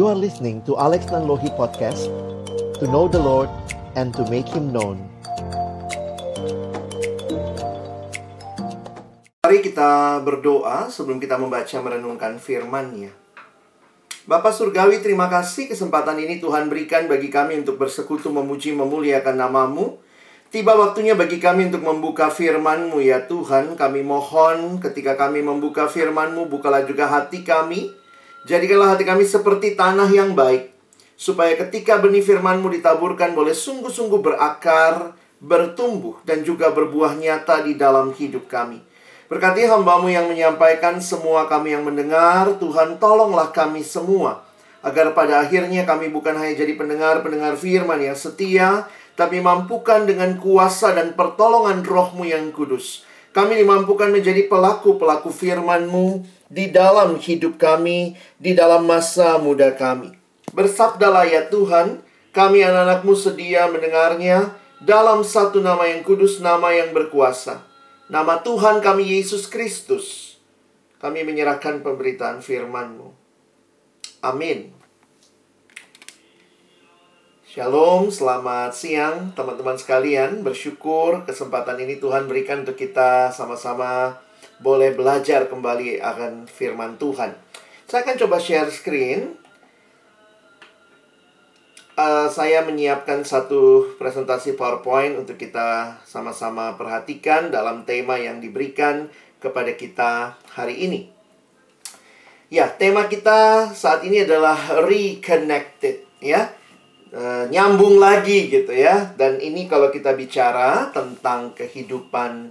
You are listening to Alex Nanlohi Podcast To know the Lord and to make Him known Mari kita berdoa sebelum kita membaca merenungkan firman-Nya. Bapak Surgawi, terima kasih kesempatan ini Tuhan berikan bagi kami untuk bersekutu memuji memuliakan namamu. Tiba waktunya bagi kami untuk membuka firman-Mu ya Tuhan. Kami mohon ketika kami membuka firman-Mu, bukalah juga hati kami. Jadikanlah hati kami seperti tanah yang baik. Supaya ketika benih firman-Mu ditaburkan boleh sungguh-sungguh berakar, bertumbuh, dan juga berbuah nyata di dalam hidup kami. Berkati hambamu yang menyampaikan semua kami yang mendengar, Tuhan tolonglah kami semua. Agar pada akhirnya kami bukan hanya jadi pendengar-pendengar firman yang setia, tapi mampukan dengan kuasa dan pertolongan rohmu yang kudus. Kami dimampukan menjadi pelaku-pelaku firman-Mu di dalam hidup kami, di dalam masa muda kami. Bersabdalah ya Tuhan, kami anak-anakmu sedia mendengarnya dalam satu nama yang kudus, nama yang berkuasa. Nama Tuhan kami Yesus Kristus. Kami menyerahkan pemberitaan firman-Mu. Amin. Shalom, selamat siang teman-teman sekalian. Bersyukur kesempatan ini Tuhan berikan untuk kita sama-sama boleh belajar kembali akan firman Tuhan. Saya akan coba share screen. Uh, saya menyiapkan satu presentasi PowerPoint untuk kita sama-sama perhatikan dalam tema yang diberikan kepada kita hari ini. Ya, tema kita saat ini adalah reconnected, ya e, nyambung lagi gitu ya. Dan ini kalau kita bicara tentang kehidupan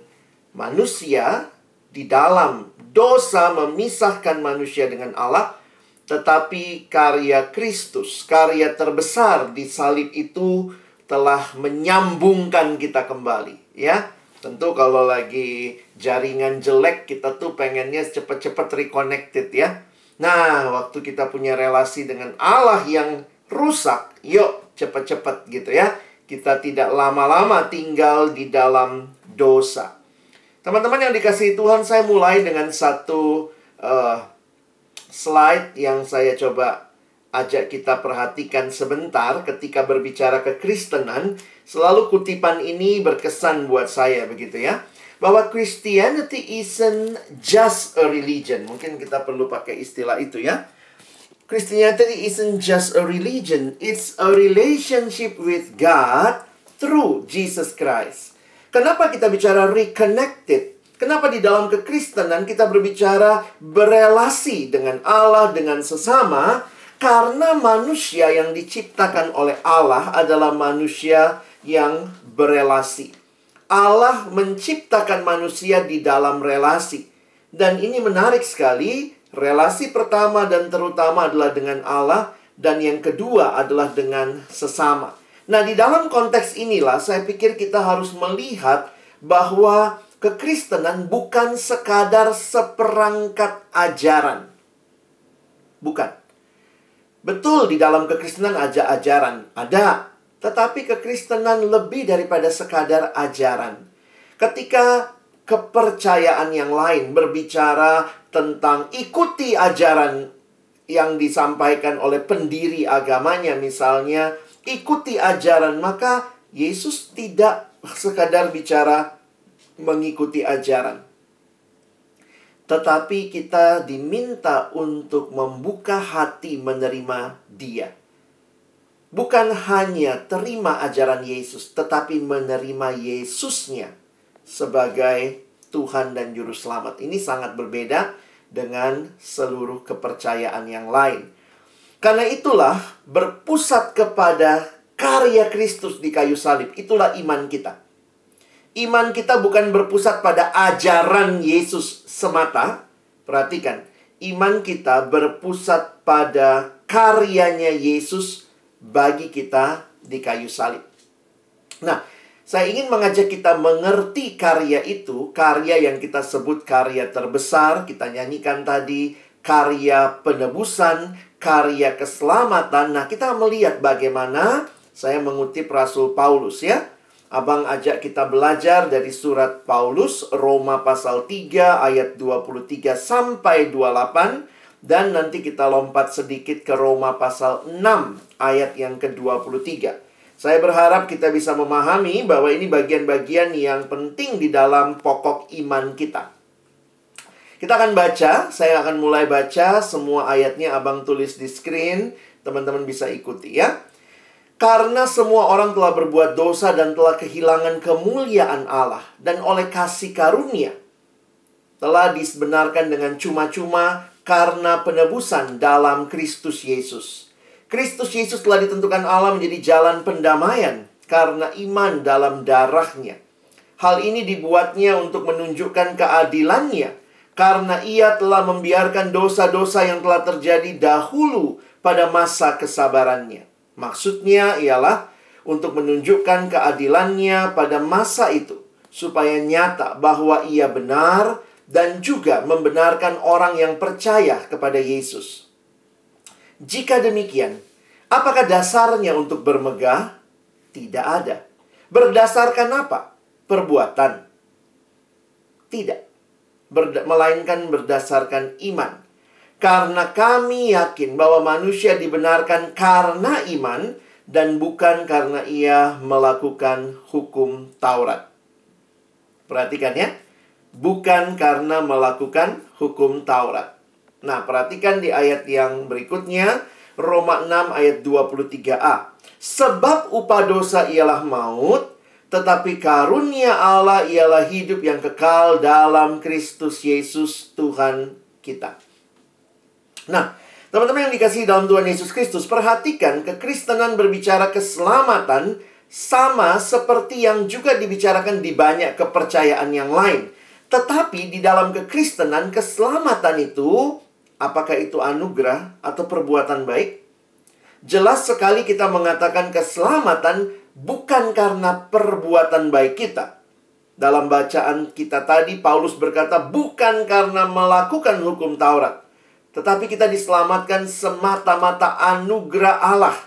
manusia di dalam dosa memisahkan manusia dengan Allah, tetapi karya Kristus, karya terbesar di salib itu telah menyambungkan kita kembali, ya. Tentu kalau lagi jaringan jelek kita tuh pengennya cepet-cepet reconnected ya. Nah, waktu kita punya relasi dengan Allah yang rusak, yuk cepet-cepet gitu ya. Kita tidak lama-lama tinggal di dalam dosa. Teman-teman yang dikasih Tuhan, saya mulai dengan satu uh, slide yang saya coba ajak kita perhatikan sebentar ketika berbicara kekristenan. Selalu kutipan ini berkesan buat saya begitu ya. Bahwa Christianity isn't just a religion. Mungkin kita perlu pakai istilah itu ya Christianity isn't just a religion, it's a relationship with God through Jesus Christ. Kenapa kita bicara reconnected? Kenapa di dalam kekristenan kita berbicara berelasi dengan Allah, dengan sesama? Karena manusia yang diciptakan oleh Allah adalah manusia yang berelasi. Allah menciptakan manusia di dalam relasi. Dan ini menarik sekali Relasi pertama dan terutama adalah dengan Allah dan yang kedua adalah dengan sesama. Nah, di dalam konteks inilah saya pikir kita harus melihat bahwa kekristenan bukan sekadar seperangkat ajaran. Bukan. Betul di dalam kekristenan aja ajaran ada, tetapi kekristenan lebih daripada sekadar ajaran. Ketika kepercayaan yang lain berbicara tentang ikuti ajaran yang disampaikan oleh pendiri agamanya misalnya ikuti ajaran maka Yesus tidak sekadar bicara mengikuti ajaran tetapi kita diminta untuk membuka hati menerima dia bukan hanya terima ajaran Yesus tetapi menerima Yesusnya sebagai Tuhan dan Juru Selamat. Ini sangat berbeda dengan seluruh kepercayaan yang lain. Karena itulah berpusat kepada karya Kristus di kayu salib. Itulah iman kita. Iman kita bukan berpusat pada ajaran Yesus semata. Perhatikan, iman kita berpusat pada karyanya Yesus bagi kita di kayu salib. Nah, saya ingin mengajak kita mengerti karya itu, karya yang kita sebut karya terbesar, kita nyanyikan tadi, karya penebusan, karya keselamatan. Nah, kita melihat bagaimana saya mengutip Rasul Paulus ya. Abang ajak kita belajar dari surat Paulus Roma pasal 3 ayat 23 sampai 28 dan nanti kita lompat sedikit ke Roma pasal 6 ayat yang ke-23. Saya berharap kita bisa memahami bahwa ini bagian-bagian yang penting di dalam pokok iman kita. Kita akan baca, saya akan mulai baca semua ayatnya abang tulis di screen, teman-teman bisa ikuti ya. Karena semua orang telah berbuat dosa dan telah kehilangan kemuliaan Allah dan oleh kasih karunia telah disebenarkan dengan cuma-cuma karena penebusan dalam Kristus Yesus Kristus Yesus telah ditentukan Allah menjadi jalan pendamaian karena iman dalam darahnya. Hal ini dibuatnya untuk menunjukkan keadilannya karena ia telah membiarkan dosa-dosa yang telah terjadi dahulu pada masa kesabarannya. Maksudnya ialah untuk menunjukkan keadilannya pada masa itu supaya nyata bahwa ia benar dan juga membenarkan orang yang percaya kepada Yesus. Jika demikian, apakah dasarnya untuk bermegah? Tidak ada. Berdasarkan apa? Perbuatan. Tidak. Berda melainkan berdasarkan iman. Karena kami yakin bahwa manusia dibenarkan karena iman dan bukan karena ia melakukan hukum Taurat. Perhatikan ya. Bukan karena melakukan hukum Taurat. Nah, perhatikan di ayat yang berikutnya, Roma 6 ayat 23a. Sebab upah dosa ialah maut, tetapi karunia Allah ialah hidup yang kekal dalam Kristus Yesus Tuhan kita. Nah, teman-teman yang dikasih dalam Tuhan Yesus Kristus, perhatikan kekristenan berbicara keselamatan sama seperti yang juga dibicarakan di banyak kepercayaan yang lain. Tetapi di dalam kekristenan, keselamatan itu Apakah itu anugerah atau perbuatan baik? Jelas sekali kita mengatakan keselamatan bukan karena perbuatan baik kita. Dalam bacaan kita tadi, Paulus berkata, "Bukan karena melakukan hukum Taurat, tetapi kita diselamatkan semata-mata anugerah Allah."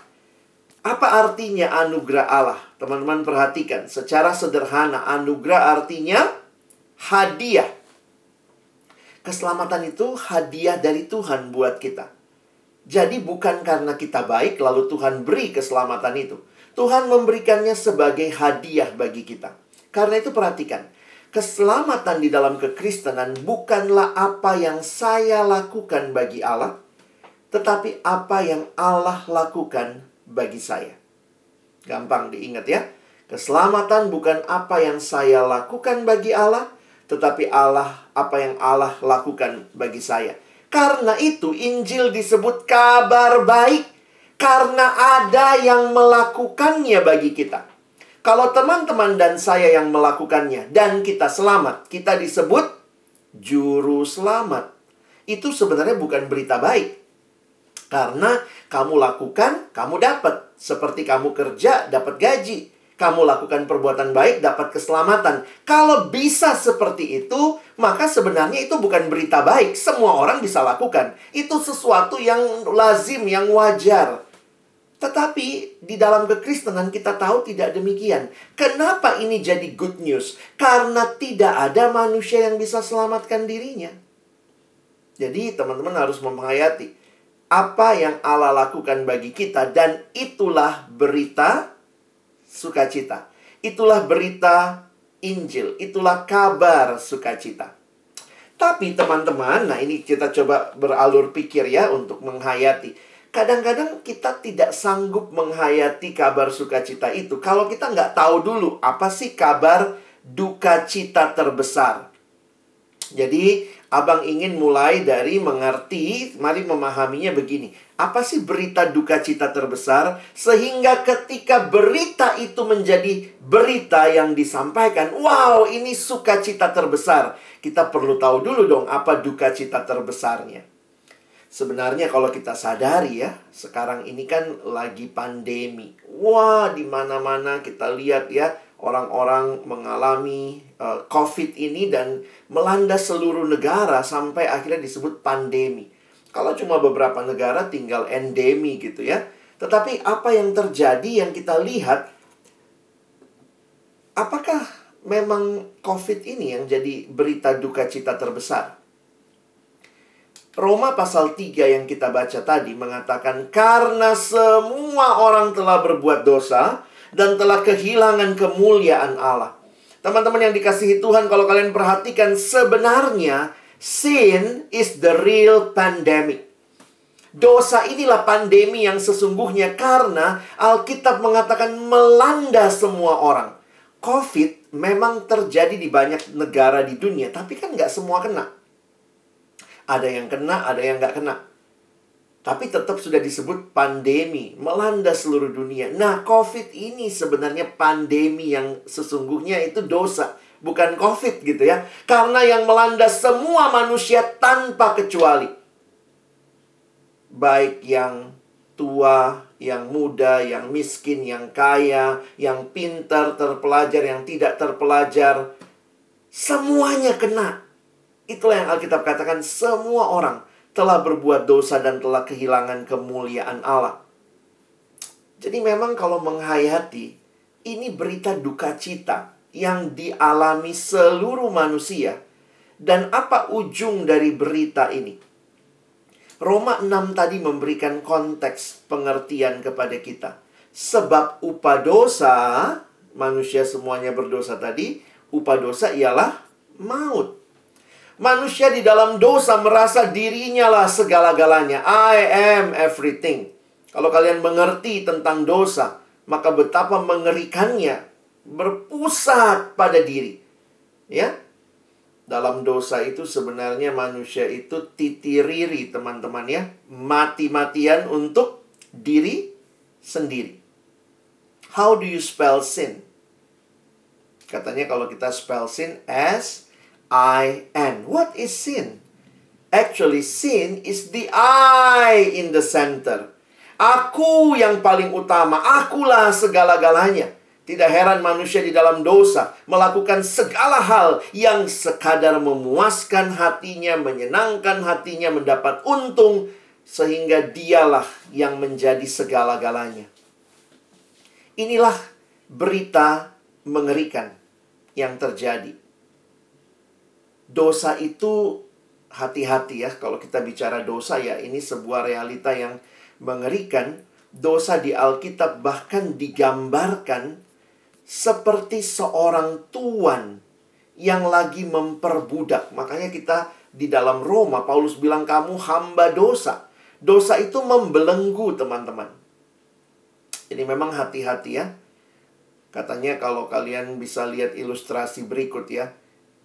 Apa artinya anugerah Allah? Teman-teman perhatikan, secara sederhana, anugerah artinya hadiah Keselamatan itu hadiah dari Tuhan buat kita. Jadi bukan karena kita baik lalu Tuhan beri keselamatan itu. Tuhan memberikannya sebagai hadiah bagi kita. Karena itu perhatikan, keselamatan di dalam kekristenan bukanlah apa yang saya lakukan bagi Allah, tetapi apa yang Allah lakukan bagi saya. Gampang diingat ya. Keselamatan bukan apa yang saya lakukan bagi Allah, tetapi Allah, apa yang Allah lakukan bagi saya. Karena itu Injil disebut kabar baik. Karena ada yang melakukannya bagi kita. Kalau teman-teman dan saya yang melakukannya dan kita selamat, kita disebut juru selamat. Itu sebenarnya bukan berita baik. Karena kamu lakukan, kamu dapat. Seperti kamu kerja, dapat gaji kamu lakukan perbuatan baik, dapat keselamatan. Kalau bisa seperti itu, maka sebenarnya itu bukan berita baik. Semua orang bisa lakukan. Itu sesuatu yang lazim, yang wajar. Tetapi di dalam kekristenan kita tahu tidak demikian. Kenapa ini jadi good news? Karena tidak ada manusia yang bisa selamatkan dirinya. Jadi teman-teman harus menghayati apa yang Allah lakukan bagi kita dan itulah berita sukacita. Itulah berita Injil, itulah kabar sukacita. Tapi teman-teman, nah ini kita coba beralur pikir ya untuk menghayati. Kadang-kadang kita tidak sanggup menghayati kabar sukacita itu kalau kita nggak tahu dulu apa sih kabar duka cita terbesar. Jadi Abang ingin mulai dari mengerti, mari memahaminya begini. Apa sih berita duka cita terbesar? Sehingga ketika berita itu menjadi berita yang disampaikan, wow ini sukacita terbesar. Kita perlu tahu dulu dong apa duka cita terbesarnya. Sebenarnya kalau kita sadari ya, sekarang ini kan lagi pandemi. Wah, di mana-mana kita lihat ya, orang-orang mengalami uh, COVID ini dan melanda seluruh negara sampai akhirnya disebut pandemi. Kalau cuma beberapa negara tinggal endemi gitu ya. Tetapi apa yang terjadi yang kita lihat apakah memang COVID ini yang jadi berita duka cita terbesar? Roma pasal 3 yang kita baca tadi mengatakan karena semua orang telah berbuat dosa dan telah kehilangan kemuliaan Allah. Teman-teman yang dikasihi Tuhan, kalau kalian perhatikan sebenarnya sin is the real pandemic. Dosa inilah pandemi yang sesungguhnya karena Alkitab mengatakan melanda semua orang. COVID memang terjadi di banyak negara di dunia, tapi kan nggak semua kena. Ada yang kena, ada yang nggak kena. Tapi tetap sudah disebut pandemi, melanda seluruh dunia. Nah, COVID ini sebenarnya pandemi yang sesungguhnya itu dosa. Bukan COVID gitu ya. Karena yang melanda semua manusia tanpa kecuali. Baik yang tua, yang muda, yang miskin, yang kaya, yang pintar, terpelajar, yang tidak terpelajar. Semuanya kena. Itulah yang Alkitab katakan semua orang telah berbuat dosa dan telah kehilangan kemuliaan Allah. Jadi memang kalau menghayati ini berita duka cita yang dialami seluruh manusia dan apa ujung dari berita ini? Roma 6 tadi memberikan konteks pengertian kepada kita. Sebab upah dosa, manusia semuanya berdosa tadi, upah dosa ialah maut. Manusia di dalam dosa merasa dirinya lah segala-galanya. I am everything. Kalau kalian mengerti tentang dosa, maka betapa mengerikannya berpusat pada diri. Ya. Dalam dosa itu sebenarnya manusia itu titiriri, teman-teman ya. Mati-matian untuk diri sendiri. How do you spell sin? Katanya kalau kita spell sin S I N. What is sin? Actually, sin is the I in the center. Aku yang paling utama, akulah segala-galanya. Tidak heran manusia di dalam dosa melakukan segala hal yang sekadar memuaskan hatinya, menyenangkan hatinya, mendapat untung, sehingga dialah yang menjadi segala-galanya. Inilah berita mengerikan yang terjadi dosa itu hati-hati ya. Kalau kita bicara dosa ya ini sebuah realita yang mengerikan. Dosa di Alkitab bahkan digambarkan seperti seorang tuan yang lagi memperbudak. Makanya kita di dalam Roma Paulus bilang kamu hamba dosa. Dosa itu membelenggu teman-teman. Jadi memang hati-hati ya. Katanya kalau kalian bisa lihat ilustrasi berikut ya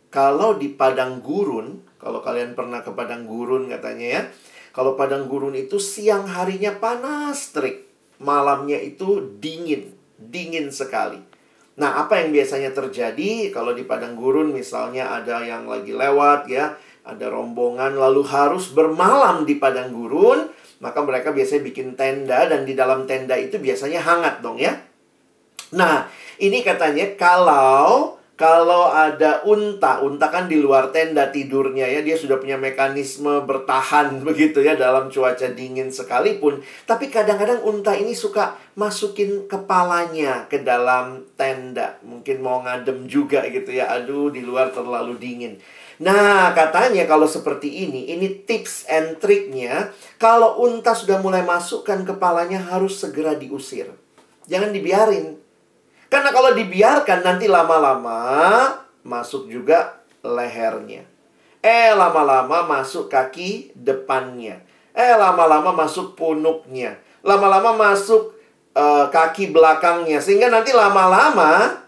kalau di padang gurun, kalau kalian pernah ke padang gurun katanya ya, kalau padang gurun itu siang harinya panas terik, malamnya itu dingin, dingin sekali. Nah, apa yang biasanya terjadi kalau di padang gurun misalnya ada yang lagi lewat ya, ada rombongan lalu harus bermalam di padang gurun, maka mereka biasanya bikin tenda dan di dalam tenda itu biasanya hangat dong ya. Nah, ini katanya kalau kalau ada unta, unta kan di luar tenda tidurnya ya, dia sudah punya mekanisme bertahan begitu ya dalam cuaca dingin sekalipun. Tapi kadang-kadang unta ini suka masukin kepalanya ke dalam tenda. Mungkin mau ngadem juga gitu ya, aduh di luar terlalu dingin. Nah, katanya kalau seperti ini, ini tips and triknya. Kalau unta sudah mulai masukkan kepalanya harus segera diusir. Jangan dibiarin. Karena kalau dibiarkan nanti lama-lama masuk juga lehernya. Eh lama-lama masuk kaki depannya. Eh lama-lama masuk punuknya. Lama-lama masuk uh, kaki belakangnya. Sehingga nanti lama-lama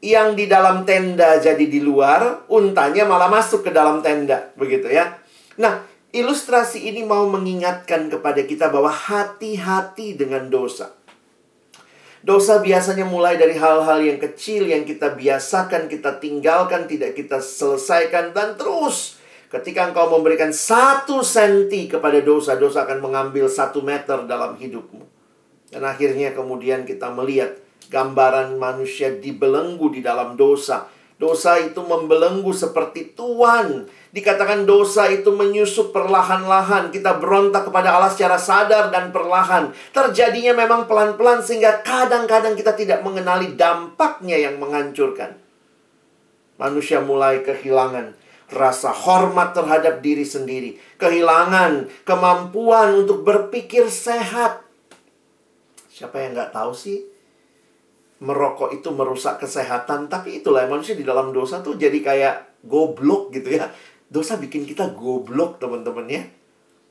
yang di dalam tenda jadi di luar, untanya malah masuk ke dalam tenda. Begitu ya. Nah, ilustrasi ini mau mengingatkan kepada kita bahwa hati-hati dengan dosa. Dosa biasanya mulai dari hal-hal yang kecil yang kita biasakan, kita tinggalkan, tidak kita selesaikan, dan terus ketika engkau memberikan satu senti kepada dosa, dosa akan mengambil satu meter dalam hidupmu. Dan akhirnya kemudian kita melihat gambaran manusia dibelenggu di dalam dosa. Dosa itu membelenggu seperti tuan Dikatakan dosa itu menyusup perlahan-lahan. Kita berontak kepada Allah secara sadar dan perlahan. Terjadinya memang pelan-pelan sehingga kadang-kadang kita tidak mengenali dampaknya yang menghancurkan. Manusia mulai kehilangan rasa hormat terhadap diri sendiri, kehilangan kemampuan untuk berpikir sehat. Siapa yang nggak tahu sih merokok itu merusak kesehatan, tapi itulah manusia di dalam dosa tuh jadi kayak goblok gitu ya. Dosa bikin kita goblok teman-teman ya.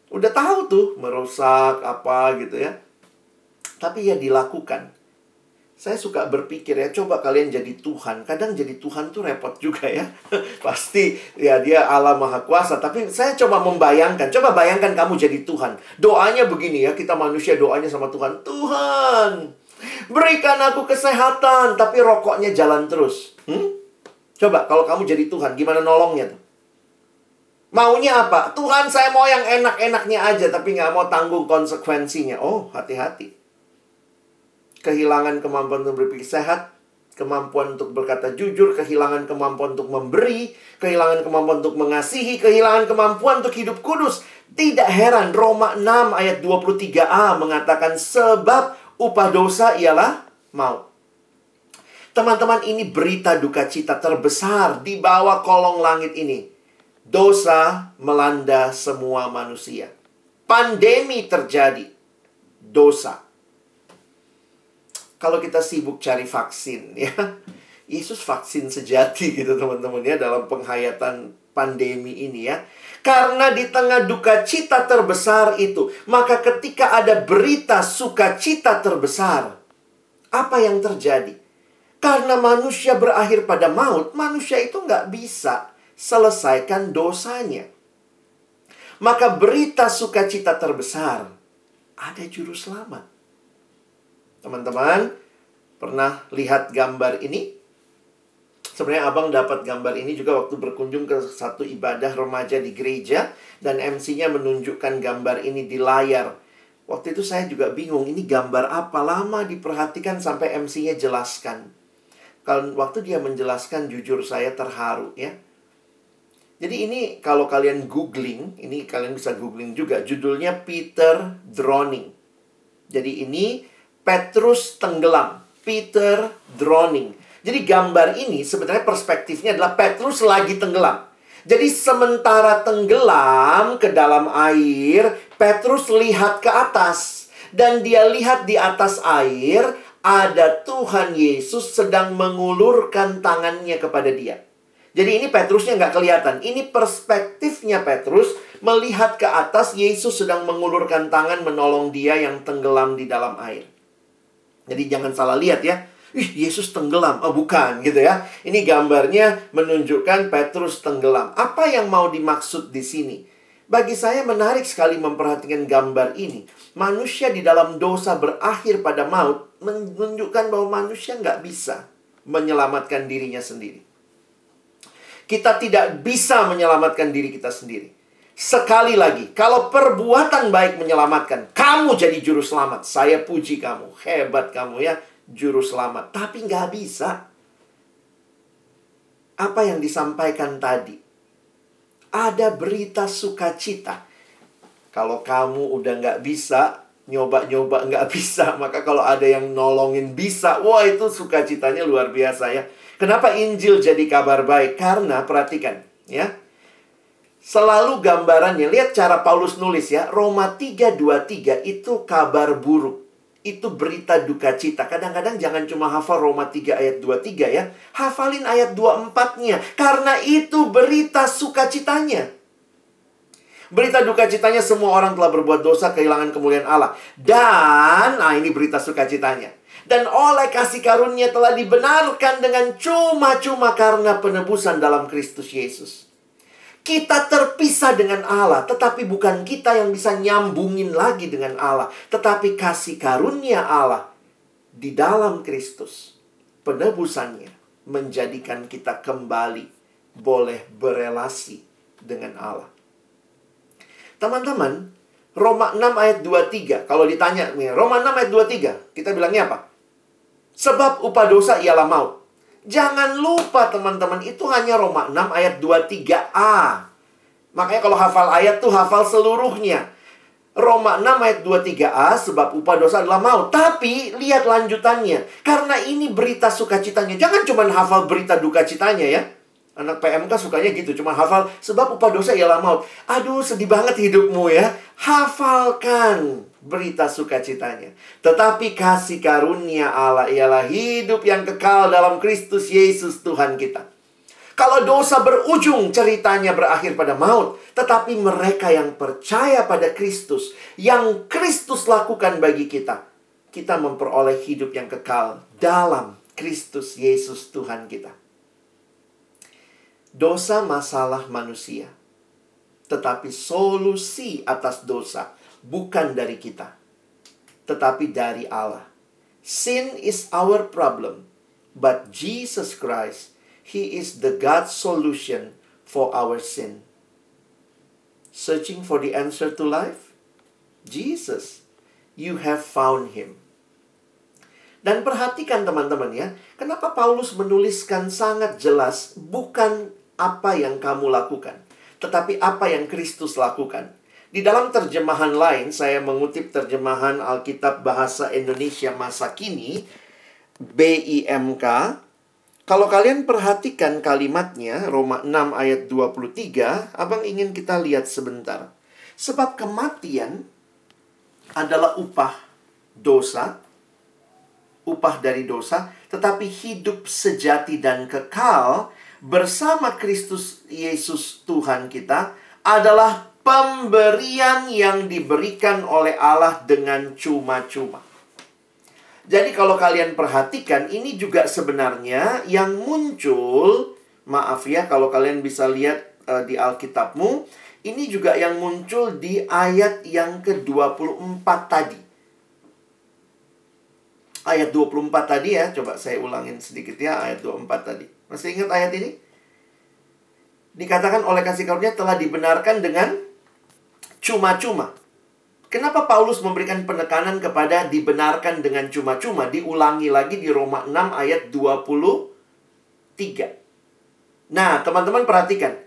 Udah tahu tuh merusak apa gitu ya. Tapi ya dilakukan. Saya suka berpikir ya, coba kalian jadi Tuhan. Kadang jadi Tuhan tuh repot juga ya. Pasti ya dia Allah Maha Kuasa. Tapi saya coba membayangkan, coba bayangkan kamu jadi Tuhan. Doanya begini ya, kita manusia doanya sama Tuhan. Tuhan, berikan aku kesehatan. Tapi rokoknya jalan terus. Hmm? Coba kalau kamu jadi Tuhan, gimana nolongnya tuh? Maunya apa? Tuhan saya mau yang enak-enaknya aja, tapi nggak mau tanggung konsekuensinya. Oh, hati-hati kehilangan kemampuan untuk berpikir sehat, kemampuan untuk berkata jujur, kehilangan kemampuan untuk memberi, kehilangan kemampuan untuk mengasihi, kehilangan kemampuan untuk hidup kudus. Tidak heran Roma 6 ayat 23a mengatakan sebab upah dosa ialah maut. Teman-teman ini berita duka cita terbesar di bawah kolong langit ini. Dosa melanda semua manusia. Pandemi terjadi. Dosa kalau kita sibuk cari vaksin ya Yesus vaksin sejati gitu teman-teman ya dalam penghayatan pandemi ini ya karena di tengah duka cita terbesar itu maka ketika ada berita sukacita terbesar apa yang terjadi? Karena manusia berakhir pada maut manusia itu nggak bisa selesaikan dosanya. Maka berita sukacita terbesar ada juru selamat. Teman-teman, pernah lihat gambar ini? Sebenarnya abang dapat gambar ini juga waktu berkunjung ke satu ibadah remaja di gereja dan MC-nya menunjukkan gambar ini di layar. Waktu itu saya juga bingung, ini gambar apa? Lama diperhatikan sampai MC-nya jelaskan. Kalau waktu dia menjelaskan jujur saya terharu ya. Jadi ini kalau kalian googling, ini kalian bisa googling juga judulnya Peter Drowning. Jadi ini Petrus tenggelam, Peter drowning. Jadi gambar ini sebenarnya perspektifnya adalah Petrus lagi tenggelam. Jadi sementara tenggelam ke dalam air, Petrus lihat ke atas dan dia lihat di atas air ada Tuhan Yesus sedang mengulurkan tangannya kepada dia. Jadi ini Petrusnya nggak kelihatan. Ini perspektifnya Petrus melihat ke atas Yesus sedang mengulurkan tangan menolong dia yang tenggelam di dalam air. Jadi jangan salah lihat ya. Ih, Yesus tenggelam. Oh, bukan gitu ya. Ini gambarnya menunjukkan Petrus tenggelam. Apa yang mau dimaksud di sini? Bagi saya menarik sekali memperhatikan gambar ini. Manusia di dalam dosa berakhir pada maut menunjukkan bahwa manusia nggak bisa menyelamatkan dirinya sendiri. Kita tidak bisa menyelamatkan diri kita sendiri. Sekali lagi, kalau perbuatan baik menyelamatkan, kamu jadi juru selamat. Saya puji kamu, hebat kamu ya, juru selamat. Tapi nggak bisa. Apa yang disampaikan tadi? Ada berita sukacita. Kalau kamu udah nggak bisa, nyoba-nyoba nggak bisa, maka kalau ada yang nolongin bisa, wah itu sukacitanya luar biasa ya. Kenapa Injil jadi kabar baik? Karena perhatikan, ya Selalu gambarannya, lihat cara Paulus nulis ya, Roma 3:23 itu kabar buruk. Itu berita duka cita. Kadang-kadang jangan cuma hafal Roma 3 ayat 23 ya. Hafalin ayat 24-nya. Karena itu berita sukacitanya. Berita duka citanya semua orang telah berbuat dosa kehilangan kemuliaan Allah. Dan, nah ini berita sukacitanya. Dan oleh kasih karunia telah dibenarkan dengan cuma-cuma karena penebusan dalam Kristus Yesus. Kita terpisah dengan Allah, tetapi bukan kita yang bisa nyambungin lagi dengan Allah, tetapi kasih karunia Allah di dalam Kristus. Penebusannya menjadikan kita kembali boleh berelasi dengan Allah. Teman-teman, Roma 6 ayat 23, kalau ditanya Roma 6 ayat 23, kita bilangnya apa? Sebab upah dosa ialah maut. Jangan lupa teman-teman, itu hanya Roma 6 ayat 23a. Makanya kalau hafal ayat tuh hafal seluruhnya. Roma 6 ayat 23a sebab upah dosa adalah maut. Tapi lihat lanjutannya. Karena ini berita sukacitanya. Jangan cuma hafal berita duka citanya ya. Anak PMK sukanya gitu, cuma hafal sebab upah dosa ialah maut. Aduh, sedih banget hidupmu ya. Hafalkan berita sukacitanya. Tetapi kasih karunia Allah ialah hidup yang kekal dalam Kristus Yesus Tuhan kita. Kalau dosa berujung, ceritanya berakhir pada maut. Tetapi mereka yang percaya pada Kristus, yang Kristus lakukan bagi kita, kita memperoleh hidup yang kekal dalam Kristus Yesus Tuhan kita dosa masalah manusia, tetapi solusi atas dosa bukan dari kita, tetapi dari Allah. Sin is our problem, but Jesus Christ, He is the God solution for our sin. Searching for the answer to life? Jesus, you have found Him. Dan perhatikan teman-teman ya, kenapa Paulus menuliskan sangat jelas bukan apa yang kamu lakukan, tetapi apa yang Kristus lakukan. Di dalam terjemahan lain, saya mengutip terjemahan Alkitab Bahasa Indonesia masa kini, BIMK. Kalau kalian perhatikan kalimatnya, Roma 6 ayat 23, abang ingin kita lihat sebentar. Sebab kematian adalah upah dosa, upah dari dosa, tetapi hidup sejati dan kekal bersama Kristus Yesus Tuhan kita adalah pemberian yang diberikan oleh Allah dengan cuma-cuma. Jadi kalau kalian perhatikan ini juga sebenarnya yang muncul maaf ya kalau kalian bisa lihat uh, di Alkitabmu ini juga yang muncul di ayat yang ke-24 tadi. Ayat 24 tadi ya, coba saya ulangin sedikit ya ayat 24 tadi. Masih ingat ayat ini? Dikatakan oleh kasih karunia telah dibenarkan dengan cuma-cuma. Kenapa Paulus memberikan penekanan kepada dibenarkan dengan cuma-cuma? Diulangi lagi di Roma 6 ayat 23. Nah, teman-teman perhatikan.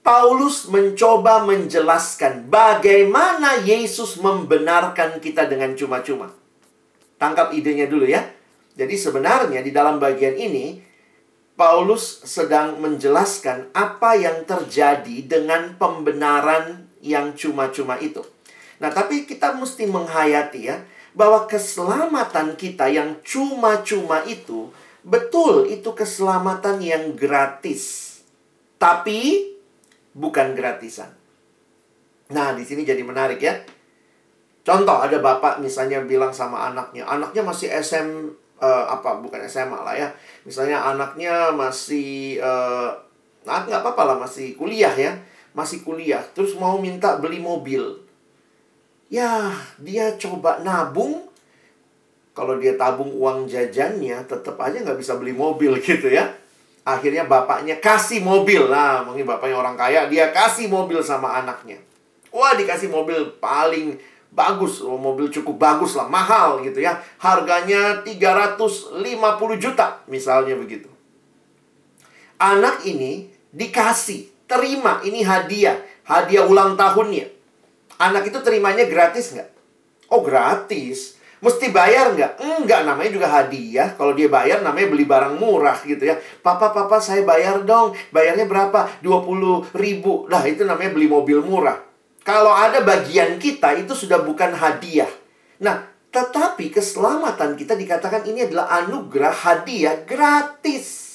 Paulus mencoba menjelaskan bagaimana Yesus membenarkan kita dengan cuma-cuma. Tangkap idenya dulu ya. Jadi sebenarnya di dalam bagian ini Paulus sedang menjelaskan apa yang terjadi dengan pembenaran yang cuma-cuma itu. Nah, tapi kita mesti menghayati ya bahwa keselamatan kita yang cuma-cuma itu betul itu keselamatan yang gratis. Tapi bukan gratisan. Nah, di sini jadi menarik ya. Contoh ada bapak misalnya bilang sama anaknya, anaknya masih SM uh, apa bukan SMA lah ya. Misalnya anaknya masih uh, nggak apa-apa lah masih kuliah ya. Masih kuliah terus mau minta beli mobil. Ya dia coba nabung. Kalau dia tabung uang jajannya tetap aja nggak bisa beli mobil gitu ya. Akhirnya bapaknya kasih mobil. Nah mungkin bapaknya orang kaya dia kasih mobil sama anaknya. Wah dikasih mobil paling bagus, oh, mobil cukup bagus lah, mahal gitu ya. Harganya 350 juta, misalnya begitu. Anak ini dikasih, terima, ini hadiah, hadiah ulang tahunnya. Anak itu terimanya gratis nggak? Oh gratis. Mesti bayar nggak? Enggak, namanya juga hadiah. Kalau dia bayar namanya beli barang murah gitu ya. Papa, papa saya bayar dong. Bayarnya berapa? 20 ribu. Nah itu namanya beli mobil murah. Kalau ada bagian kita itu sudah bukan hadiah. Nah, tetapi keselamatan kita dikatakan ini adalah anugerah hadiah gratis.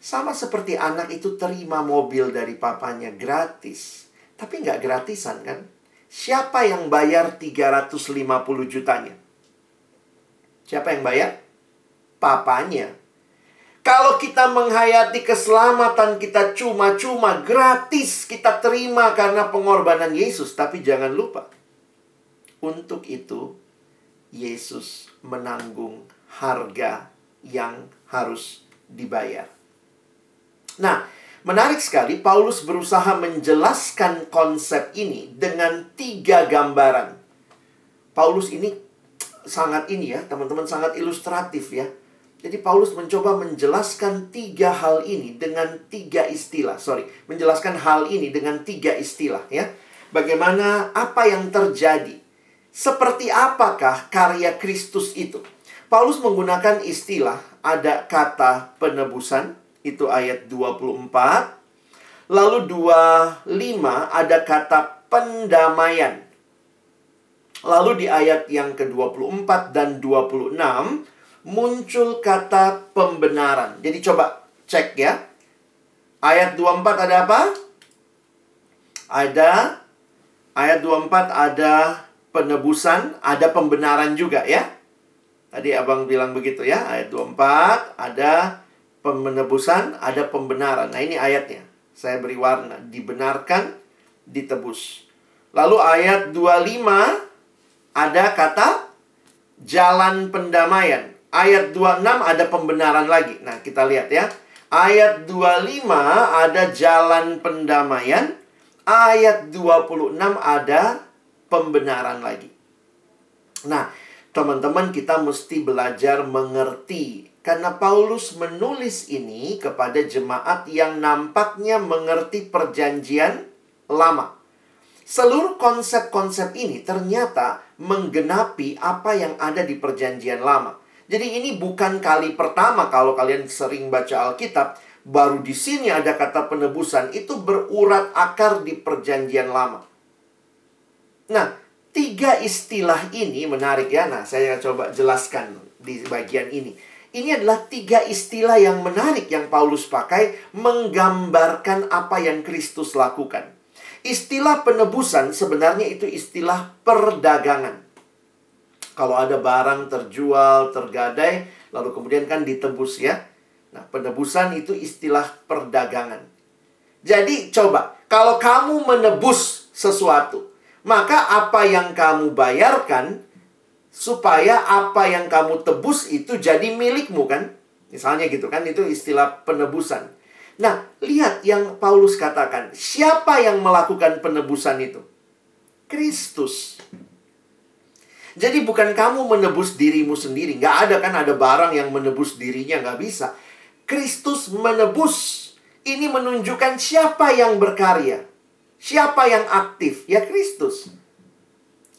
Sama seperti anak itu terima mobil dari papanya gratis. Tapi nggak gratisan kan? Siapa yang bayar 350 jutanya? Siapa yang bayar? Papanya. Kalau kita menghayati keselamatan kita cuma-cuma gratis kita terima karena pengorbanan Yesus, tapi jangan lupa untuk itu Yesus menanggung harga yang harus dibayar. Nah, menarik sekali Paulus berusaha menjelaskan konsep ini dengan tiga gambaran. Paulus ini sangat ini ya, teman-teman sangat ilustratif ya jadi Paulus mencoba menjelaskan tiga hal ini dengan tiga istilah. Sorry, menjelaskan hal ini dengan tiga istilah ya. Bagaimana apa yang terjadi? Seperti apakah karya Kristus itu? Paulus menggunakan istilah ada kata penebusan, itu ayat 24. Lalu 25 ada kata pendamaian. Lalu di ayat yang ke-24 dan 26 muncul kata pembenaran. Jadi coba cek ya. Ayat 24 ada apa? Ada ayat 24 ada penebusan, ada pembenaran juga ya. Tadi Abang bilang begitu ya. Ayat 24 ada penebusan, ada pembenaran. Nah, ini ayatnya. Saya beri warna, dibenarkan, ditebus. Lalu ayat 25 ada kata jalan pendamaian. Ayat 26 ada pembenaran lagi. Nah, kita lihat ya. Ayat 25 ada jalan pendamaian. Ayat 26 ada pembenaran lagi. Nah, teman-teman kita mesti belajar mengerti karena Paulus menulis ini kepada jemaat yang nampaknya mengerti perjanjian lama. Seluruh konsep-konsep ini ternyata menggenapi apa yang ada di perjanjian lama. Jadi ini bukan kali pertama kalau kalian sering baca Alkitab, baru di sini ada kata penebusan itu berurat akar di perjanjian lama. Nah, tiga istilah ini menarik ya. Nah, saya coba jelaskan di bagian ini. Ini adalah tiga istilah yang menarik yang Paulus pakai menggambarkan apa yang Kristus lakukan. Istilah penebusan sebenarnya itu istilah perdagangan. Kalau ada barang terjual, tergadai, lalu kemudian kan ditebus ya. Nah, penebusan itu istilah perdagangan. Jadi coba, kalau kamu menebus sesuatu, maka apa yang kamu bayarkan supaya apa yang kamu tebus itu jadi milikmu kan? Misalnya gitu kan, itu istilah penebusan. Nah, lihat yang Paulus katakan. Siapa yang melakukan penebusan itu? Kristus. Jadi bukan kamu menebus dirimu sendiri. Nggak ada kan ada barang yang menebus dirinya. Nggak bisa. Kristus menebus. Ini menunjukkan siapa yang berkarya. Siapa yang aktif? Ya Kristus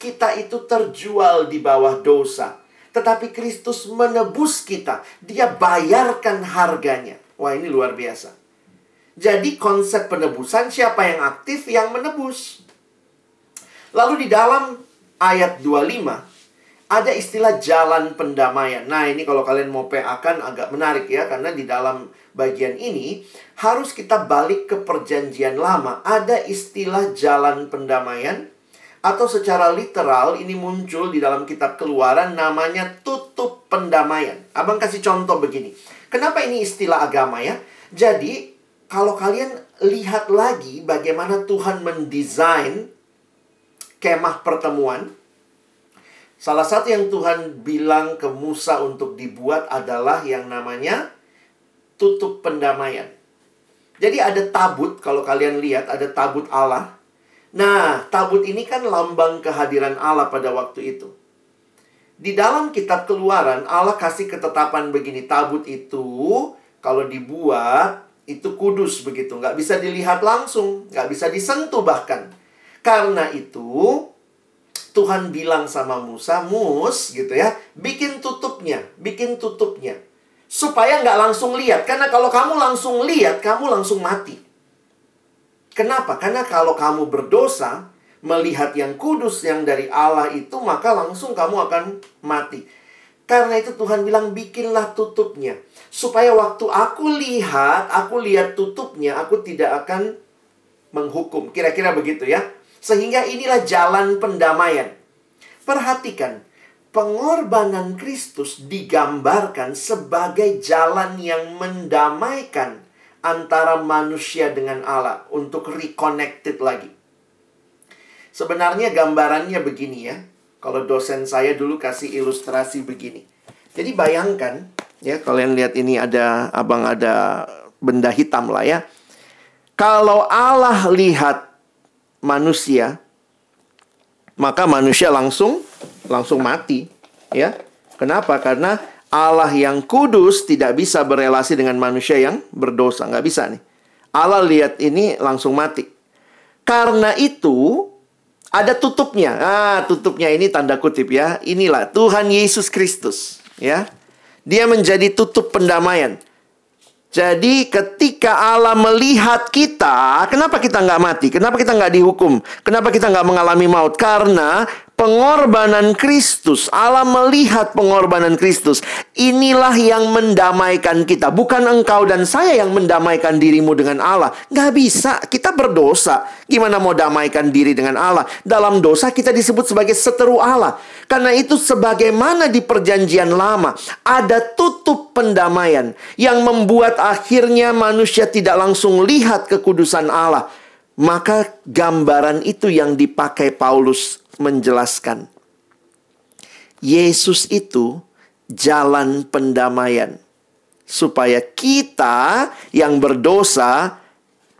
kita itu terjual di bawah dosa. Tetapi Kristus menebus kita. Dia bayarkan harganya. Wah ini luar biasa. Jadi konsep penebusan siapa yang aktif yang menebus. Lalu di dalam ayat 25 ada istilah jalan pendamaian. Nah, ini kalau kalian mau PA kan agak menarik ya karena di dalam bagian ini harus kita balik ke perjanjian lama. Ada istilah jalan pendamaian atau secara literal ini muncul di dalam kitab keluaran namanya tutup pendamaian. Abang kasih contoh begini. Kenapa ini istilah agama ya? Jadi kalau kalian lihat lagi bagaimana Tuhan mendesain kemah pertemuan. Salah satu yang Tuhan bilang ke Musa untuk dibuat adalah yang namanya tutup pendamaian. Jadi ada tabut, kalau kalian lihat ada tabut Allah Nah, tabut ini kan lambang kehadiran Allah pada waktu itu. Di dalam kitab keluaran, Allah kasih ketetapan begini. Tabut itu, kalau dibuat, itu kudus begitu. Nggak bisa dilihat langsung. Nggak bisa disentuh bahkan. Karena itu, Tuhan bilang sama Musa, Mus gitu ya, bikin tutupnya, bikin tutupnya. Supaya nggak langsung lihat. Karena kalau kamu langsung lihat, kamu langsung mati. Kenapa? Karena kalau kamu berdosa, melihat yang kudus yang dari Allah itu, maka langsung kamu akan mati. Karena itu Tuhan bilang, bikinlah tutupnya. Supaya waktu aku lihat, aku lihat tutupnya, aku tidak akan menghukum. Kira-kira begitu ya. Sehingga inilah jalan pendamaian. Perhatikan, pengorbanan Kristus digambarkan sebagai jalan yang mendamaikan antara manusia dengan Allah untuk reconnected lagi. Sebenarnya gambarannya begini ya. Kalau dosen saya dulu kasih ilustrasi begini. Jadi bayangkan ya kalian lihat ini ada abang ada benda hitam lah ya. Kalau Allah lihat manusia maka manusia langsung langsung mati ya. Kenapa? Karena Allah yang kudus tidak bisa berelasi dengan manusia yang berdosa. Nggak bisa nih. Allah lihat ini langsung mati. Karena itu, ada tutupnya. Ah, tutupnya ini tanda kutip ya. Inilah Tuhan Yesus Kristus. Ya. Dia menjadi tutup pendamaian. Jadi ketika Allah melihat kita, kenapa kita nggak mati? Kenapa kita nggak dihukum? Kenapa kita nggak mengalami maut? Karena pengorbanan Kristus. Allah melihat pengorbanan Kristus. Inilah yang mendamaikan kita. Bukan engkau dan saya yang mendamaikan dirimu dengan Allah. Nggak bisa. Kita berdosa. Gimana mau damaikan diri dengan Allah? Dalam dosa kita disebut sebagai seteru Allah. Karena itu sebagaimana di perjanjian lama. Ada tutup pendamaian. Yang membuat akhirnya manusia tidak langsung lihat kekudusan Allah. Maka gambaran itu yang dipakai Paulus menjelaskan Yesus itu jalan pendamaian supaya kita yang berdosa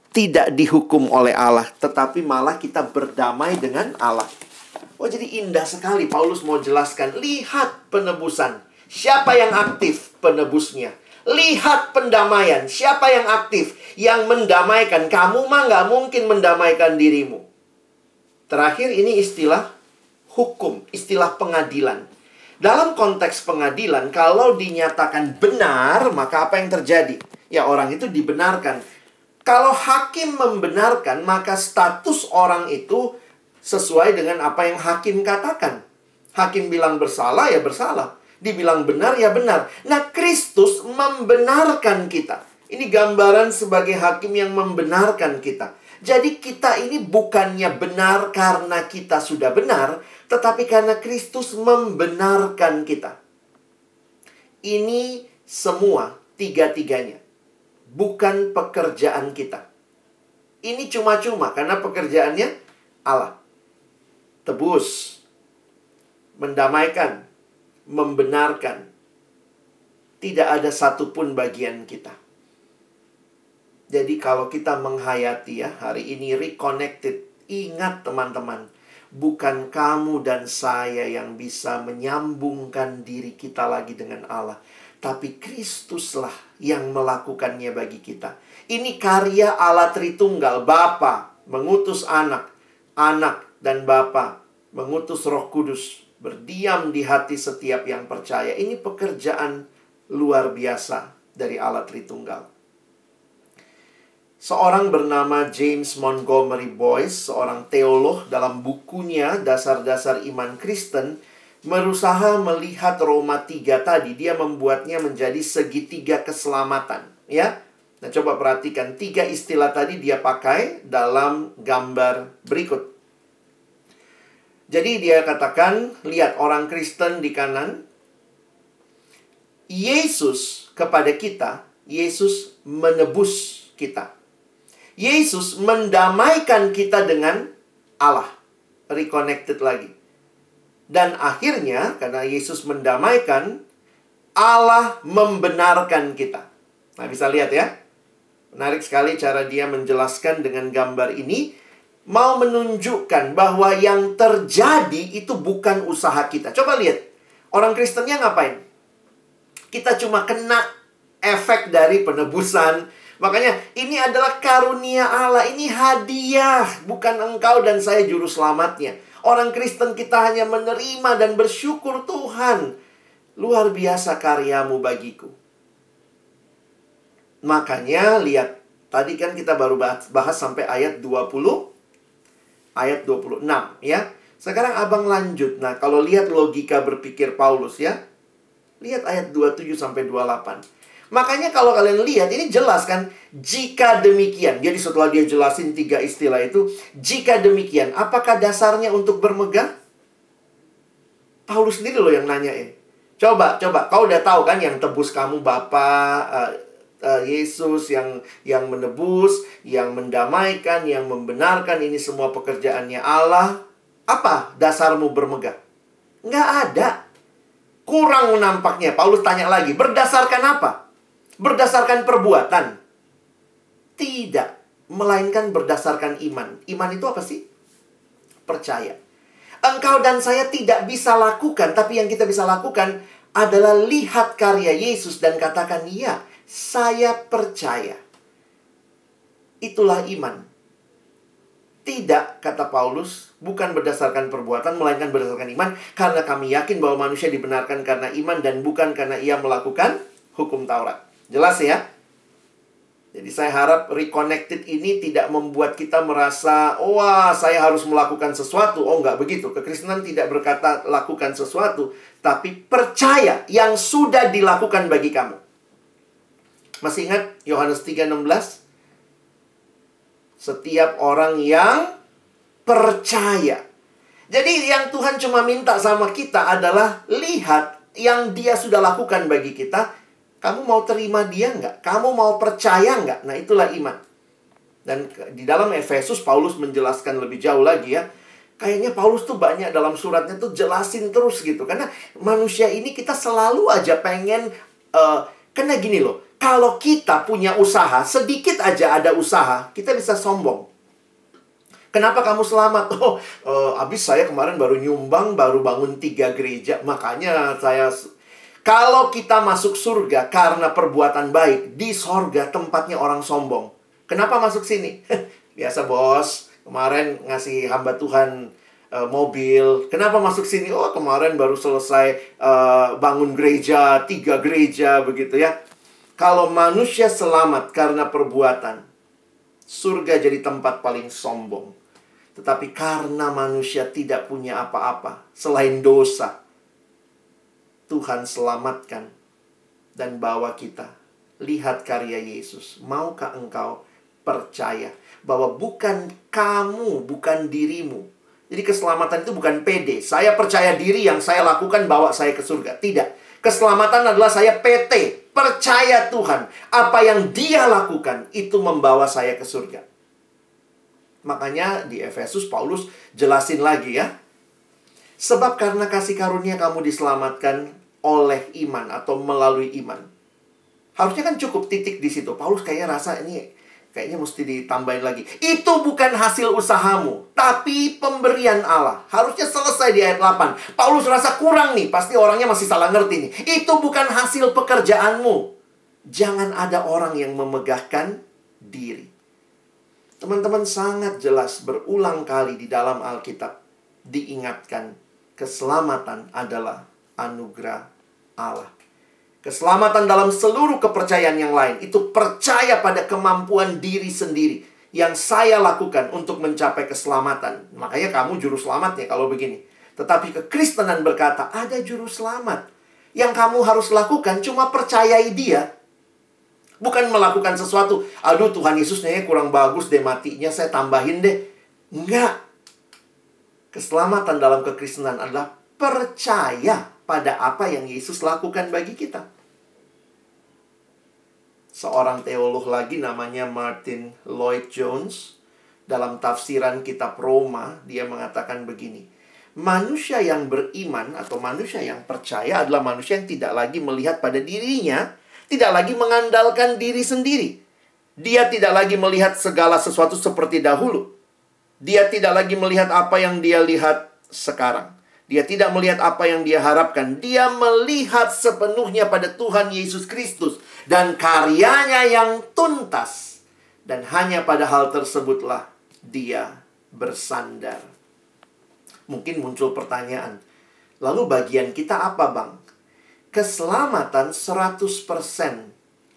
tidak dihukum oleh Allah, tetapi malah kita berdamai dengan Allah. Oh, jadi indah sekali Paulus mau jelaskan, lihat penebusan. Siapa yang aktif penebusnya? Lihat pendamaian. Siapa yang aktif? Yang mendamaikan. Kamu mah nggak mungkin mendamaikan dirimu. Terakhir ini istilah hukum, istilah pengadilan. Dalam konteks pengadilan, kalau dinyatakan benar, maka apa yang terjadi? Ya orang itu dibenarkan. Kalau hakim membenarkan, maka status orang itu sesuai dengan apa yang hakim katakan. Hakim bilang bersalah, ya bersalah. Dibilang benar, ya benar. Nah, Kristus membenarkan kita. Ini gambaran sebagai hakim yang membenarkan kita. Jadi kita ini bukannya benar karena kita sudah benar, tetapi karena Kristus membenarkan kita. Ini semua tiga-tiganya. Bukan pekerjaan kita. Ini cuma-cuma karena pekerjaannya Allah. Tebus. Mendamaikan. Membenarkan. Tidak ada satupun bagian kita. Jadi kalau kita menghayati ya hari ini reconnected, ingat teman-teman, bukan kamu dan saya yang bisa menyambungkan diri kita lagi dengan Allah, tapi Kristuslah yang melakukannya bagi kita. Ini karya Allah Tritunggal, Bapa mengutus anak, anak dan Bapa mengutus Roh Kudus berdiam di hati setiap yang percaya. Ini pekerjaan luar biasa dari Allah Tritunggal. Seorang bernama James Montgomery Boyce, seorang teolog dalam bukunya Dasar-dasar Iman Kristen, berusaha melihat Roma 3 tadi. Dia membuatnya menjadi segitiga keselamatan, ya. Nah, coba perhatikan tiga istilah tadi dia pakai dalam gambar berikut. Jadi dia katakan, lihat orang Kristen di kanan. Yesus kepada kita, Yesus menebus kita. Yesus mendamaikan kita dengan Allah. Reconnected lagi. Dan akhirnya, karena Yesus mendamaikan, Allah membenarkan kita. Nah, bisa lihat ya. Menarik sekali cara dia menjelaskan dengan gambar ini. Mau menunjukkan bahwa yang terjadi itu bukan usaha kita. Coba lihat. Orang Kristennya ngapain? Kita cuma kena efek dari penebusan, Makanya ini adalah karunia Allah, ini hadiah, bukan engkau dan saya juru selamatnya. Orang Kristen kita hanya menerima dan bersyukur Tuhan. Luar biasa karyamu bagiku. Makanya lihat, tadi kan kita baru bahas, bahas sampai ayat 20 ayat 26 ya. Sekarang Abang lanjut. Nah, kalau lihat logika berpikir Paulus ya. Lihat ayat 27 sampai 28. Makanya kalau kalian lihat ini jelas kan jika demikian. Jadi setelah dia jelasin tiga istilah itu, jika demikian, apakah dasarnya untuk bermegah? Paulus sendiri loh yang nanyain. Coba, coba, kau udah tahu kan yang tebus kamu Bapak uh, Yesus yang yang menebus, yang mendamaikan, yang membenarkan ini semua pekerjaannya Allah. Apa dasarmu bermegah? Nggak ada. Kurang nampaknya. Paulus tanya lagi, berdasarkan apa? Berdasarkan perbuatan? Tidak. Melainkan berdasarkan iman. Iman itu apa sih? Percaya. Engkau dan saya tidak bisa lakukan, tapi yang kita bisa lakukan adalah lihat karya Yesus dan katakan, "Ya, saya percaya." Itulah iman. Tidak, kata Paulus, bukan berdasarkan perbuatan, melainkan berdasarkan iman, karena kami yakin bahwa manusia dibenarkan karena iman dan bukan karena ia melakukan hukum Taurat. Jelas ya? Jadi saya harap reconnected ini tidak membuat kita merasa, wah saya harus melakukan sesuatu. Oh enggak begitu. Kekristenan tidak berkata lakukan sesuatu. Tapi percaya yang sudah dilakukan bagi kamu. Masih ingat Yohanes 3:16? Setiap orang yang percaya. Jadi yang Tuhan cuma minta sama kita adalah lihat yang dia sudah lakukan bagi kita kamu mau terima dia nggak? Kamu mau percaya nggak? Nah itulah iman. Dan di dalam Efesus Paulus menjelaskan lebih jauh lagi ya. Kayaknya Paulus tuh banyak dalam suratnya tuh jelasin terus gitu. Karena manusia ini kita selalu aja pengen uh, karena gini loh. Kalau kita punya usaha, sedikit aja ada usaha, kita bisa sombong. Kenapa kamu selamat? Oh, uh, abis saya kemarin baru nyumbang, baru bangun tiga gereja. Makanya saya kalau kita masuk surga karena perbuatan baik, di sorga tempatnya orang sombong. Kenapa masuk sini? Biasa bos, kemarin ngasih hamba Tuhan uh, mobil. Kenapa masuk sini? Oh kemarin baru selesai uh, bangun gereja, tiga gereja begitu ya. Kalau manusia selamat karena perbuatan, surga jadi tempat paling sombong. Tetapi karena manusia tidak punya apa-apa selain dosa, Tuhan selamatkan dan bawa kita. Lihat karya Yesus. Maukah engkau percaya bahwa bukan kamu, bukan dirimu. Jadi keselamatan itu bukan PD. Saya percaya diri yang saya lakukan bawa saya ke surga. Tidak. Keselamatan adalah saya PT. Percaya Tuhan. Apa yang dia lakukan itu membawa saya ke surga. Makanya di Efesus Paulus jelasin lagi ya. Sebab karena kasih karunia kamu diselamatkan oleh iman atau melalui iman. Harusnya kan cukup titik di situ. Paulus kayaknya rasa ini kayaknya mesti ditambahin lagi. Itu bukan hasil usahamu, tapi pemberian Allah. Harusnya selesai di ayat 8. Paulus rasa kurang nih, pasti orangnya masih salah ngerti nih. Itu bukan hasil pekerjaanmu. Jangan ada orang yang memegahkan diri. Teman-teman sangat jelas berulang kali di dalam Alkitab diingatkan keselamatan adalah anugerah Allah. Keselamatan dalam seluruh kepercayaan yang lain itu percaya pada kemampuan diri sendiri yang saya lakukan untuk mencapai keselamatan. Makanya kamu juru selamat ya kalau begini. Tetapi kekristenan berkata ada juru selamat. Yang kamu harus lakukan cuma percayai dia. Bukan melakukan sesuatu. Aduh Tuhan Yesusnya kurang bagus deh matinya saya tambahin deh. Enggak. Keselamatan dalam kekristenan adalah percaya pada apa yang Yesus lakukan bagi kita. Seorang teolog lagi namanya Martin Lloyd Jones dalam tafsiran kitab Roma dia mengatakan begini. Manusia yang beriman atau manusia yang percaya adalah manusia yang tidak lagi melihat pada dirinya, tidak lagi mengandalkan diri sendiri. Dia tidak lagi melihat segala sesuatu seperti dahulu. Dia tidak lagi melihat apa yang dia lihat sekarang. Dia tidak melihat apa yang dia harapkan. Dia melihat sepenuhnya pada Tuhan Yesus Kristus dan karyanya yang tuntas. Dan hanya pada hal tersebutlah dia bersandar. Mungkin muncul pertanyaan. Lalu bagian kita apa bang? Keselamatan 100%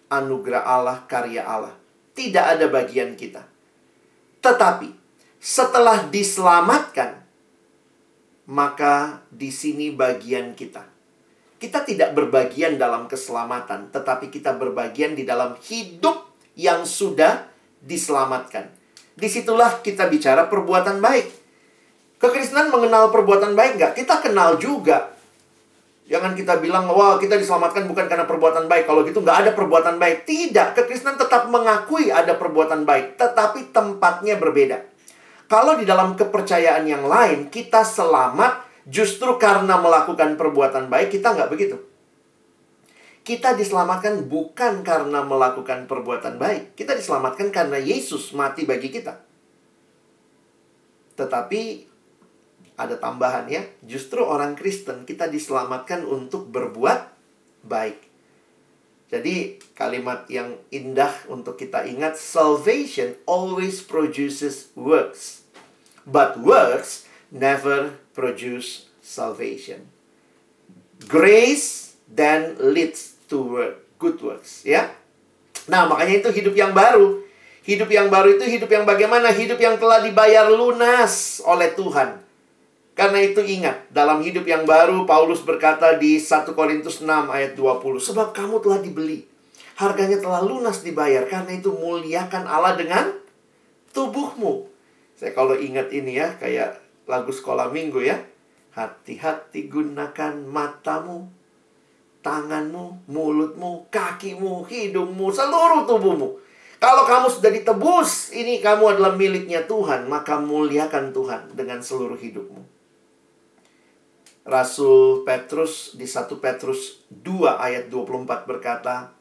anugerah Allah, karya Allah. Tidak ada bagian kita. Tetapi setelah diselamatkan, maka di sini bagian kita. Kita tidak berbagian dalam keselamatan, tetapi kita berbagian di dalam hidup yang sudah diselamatkan. Di situlah kita bicara perbuatan baik. Kekristenan mengenal perbuatan baik nggak? Kita kenal juga. Jangan kita bilang, wah kita diselamatkan bukan karena perbuatan baik. Kalau gitu nggak ada perbuatan baik. Tidak, kekristenan tetap mengakui ada perbuatan baik. Tetapi tempatnya berbeda. Kalau di dalam kepercayaan yang lain, kita selamat justru karena melakukan perbuatan baik, kita nggak begitu. Kita diselamatkan bukan karena melakukan perbuatan baik. Kita diselamatkan karena Yesus mati bagi kita. Tetapi ada tambahan ya, justru orang Kristen kita diselamatkan untuk berbuat baik. Jadi kalimat yang indah untuk kita ingat, salvation always produces works. But works never produce salvation. Grace then leads to work, good works, ya. Nah, makanya itu hidup yang baru. Hidup yang baru itu hidup yang bagaimana? Hidup yang telah dibayar lunas oleh Tuhan. Karena itu ingat, dalam hidup yang baru Paulus berkata di 1 Korintus 6 ayat 20, sebab kamu telah dibeli. Harganya telah lunas dibayar. Karena itu muliakan Allah dengan tubuhmu. Saya kalau ingat ini ya, kayak lagu sekolah minggu ya. Hati-hati gunakan matamu, tanganmu, mulutmu, kakimu, hidungmu, seluruh tubuhmu. Kalau kamu sudah ditebus, ini kamu adalah miliknya Tuhan, maka muliakan Tuhan dengan seluruh hidupmu. Rasul Petrus di 1 Petrus 2 ayat 24 berkata,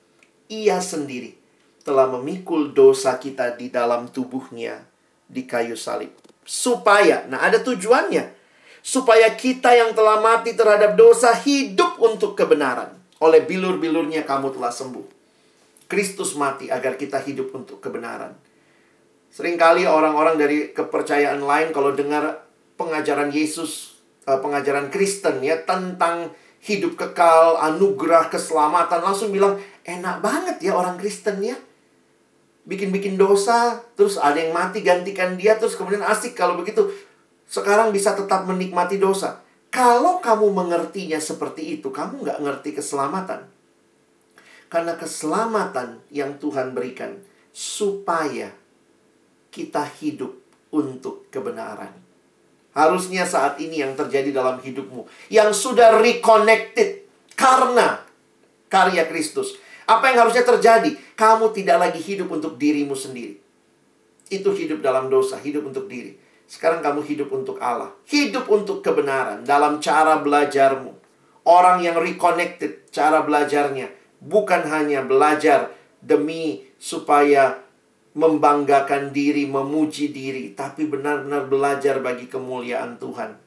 Ia sendiri telah memikul dosa kita di dalam tubuhnya di kayu salib. Supaya, nah ada tujuannya. Supaya kita yang telah mati terhadap dosa hidup untuk kebenaran. Oleh bilur-bilurnya kamu telah sembuh. Kristus mati agar kita hidup untuk kebenaran. Seringkali orang-orang dari kepercayaan lain kalau dengar pengajaran Yesus uh, pengajaran Kristen ya tentang hidup kekal, anugerah, keselamatan langsung bilang enak banget ya orang Kristen ya. Bikin-bikin dosa, terus ada yang mati gantikan dia, terus kemudian asik kalau begitu. Sekarang bisa tetap menikmati dosa. Kalau kamu mengertinya seperti itu, kamu nggak ngerti keselamatan. Karena keselamatan yang Tuhan berikan supaya kita hidup untuk kebenaran. Harusnya saat ini yang terjadi dalam hidupmu. Yang sudah reconnected karena karya Kristus. Apa yang harusnya terjadi? Kamu tidak lagi hidup untuk dirimu sendiri. Itu hidup dalam dosa, hidup untuk diri. Sekarang kamu hidup untuk Allah. Hidup untuk kebenaran dalam cara belajarmu. Orang yang reconnected cara belajarnya. Bukan hanya belajar demi supaya membanggakan diri, memuji diri, tapi benar-benar belajar bagi kemuliaan Tuhan.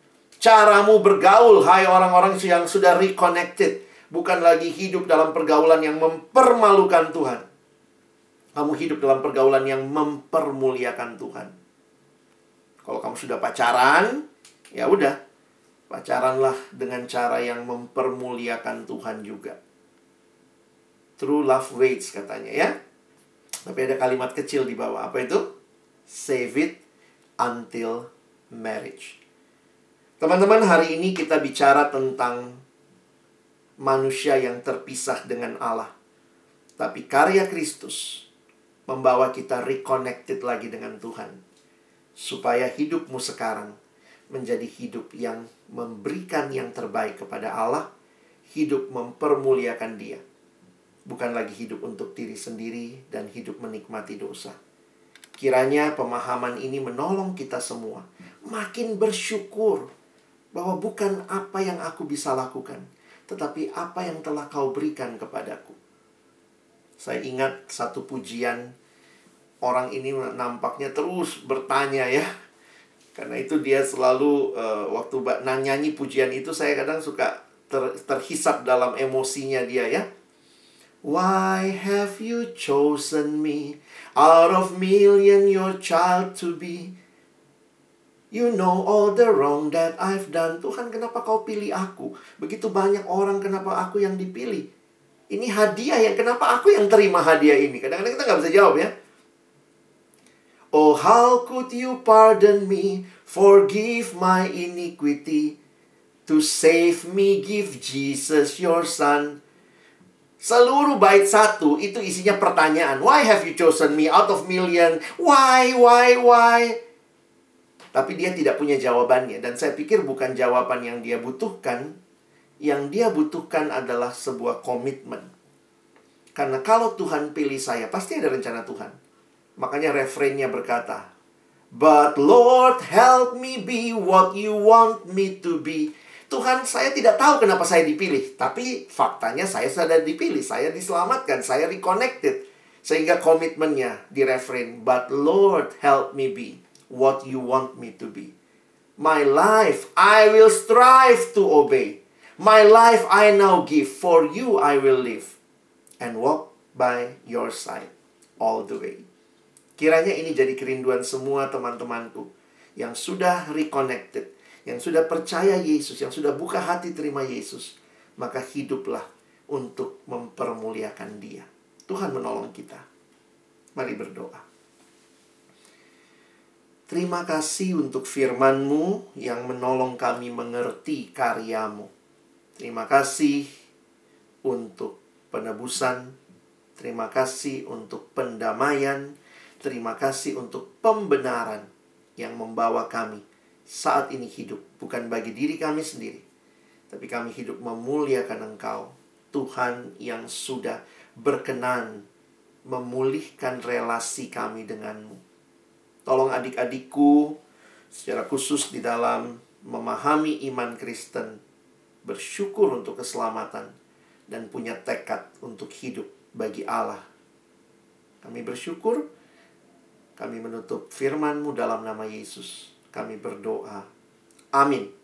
Caramu bergaul, hai orang-orang yang sudah reconnected, bukan lagi hidup dalam pergaulan yang mempermalukan Tuhan. Kamu hidup dalam pergaulan yang mempermuliakan Tuhan. Kalau kamu sudah pacaran, ya udah, pacaranlah dengan cara yang mempermuliakan Tuhan juga. True love waits katanya ya. Tapi ada kalimat kecil di bawah. Apa itu? Save it until marriage. Teman-teman, hari ini kita bicara tentang manusia yang terpisah dengan Allah. Tapi karya Kristus membawa kita reconnected lagi dengan Tuhan. Supaya hidupmu sekarang menjadi hidup yang memberikan yang terbaik kepada Allah, hidup mempermuliakan Dia bukan lagi hidup untuk diri sendiri dan hidup menikmati dosa. Kiranya pemahaman ini menolong kita semua makin bersyukur bahwa bukan apa yang aku bisa lakukan, tetapi apa yang telah kau berikan kepadaku. Saya ingat satu pujian orang ini nampaknya terus bertanya ya. Karena itu dia selalu uh, waktu nyanyi pujian itu saya kadang suka ter, terhisap dalam emosinya dia ya Why have you chosen me out of million your child to be? You know all the wrong that I've done. Tuhan, kenapa kau pilih aku? Begitu banyak orang, kenapa aku yang dipilih? Ini hadiah yang kenapa aku yang terima hadiah ini? Kadang-kadang kita nggak bisa jawab ya. Oh, how could you pardon me, forgive my iniquity, to save me, give Jesus your son. Seluruh bait satu itu isinya pertanyaan. Why have you chosen me out of million? Why, why, why? Tapi dia tidak punya jawabannya. Dan saya pikir bukan jawaban yang dia butuhkan. Yang dia butuhkan adalah sebuah komitmen. Karena kalau Tuhan pilih saya, pasti ada rencana Tuhan. Makanya refrainnya berkata, But Lord, help me be what you want me to be. Tuhan, saya tidak tahu kenapa saya dipilih, tapi faktanya saya sudah dipilih, saya diselamatkan, saya reconnected. Sehingga komitmennya di refrain, but Lord help me be what you want me to be. My life I will strive to obey. My life I now give, for you I will live and walk by your side all the way. Kiranya ini jadi kerinduan semua teman-temanku yang sudah reconnected yang sudah percaya Yesus, yang sudah buka hati terima Yesus, maka hiduplah untuk mempermuliakan Dia. Tuhan menolong kita. Mari berdoa. Terima kasih untuk firman-Mu yang menolong kami mengerti karyamu. Terima kasih untuk penebusan. Terima kasih untuk pendamaian. Terima kasih untuk pembenaran yang membawa kami saat ini hidup. Bukan bagi diri kami sendiri. Tapi kami hidup memuliakan Engkau. Tuhan yang sudah berkenan memulihkan relasi kami denganmu Tolong adik-adikku secara khusus di dalam memahami iman Kristen, bersyukur untuk keselamatan, dan punya tekad untuk hidup bagi Allah. Kami bersyukur, kami menutup firman-Mu dalam nama Yesus. Kami berdoa. Amin.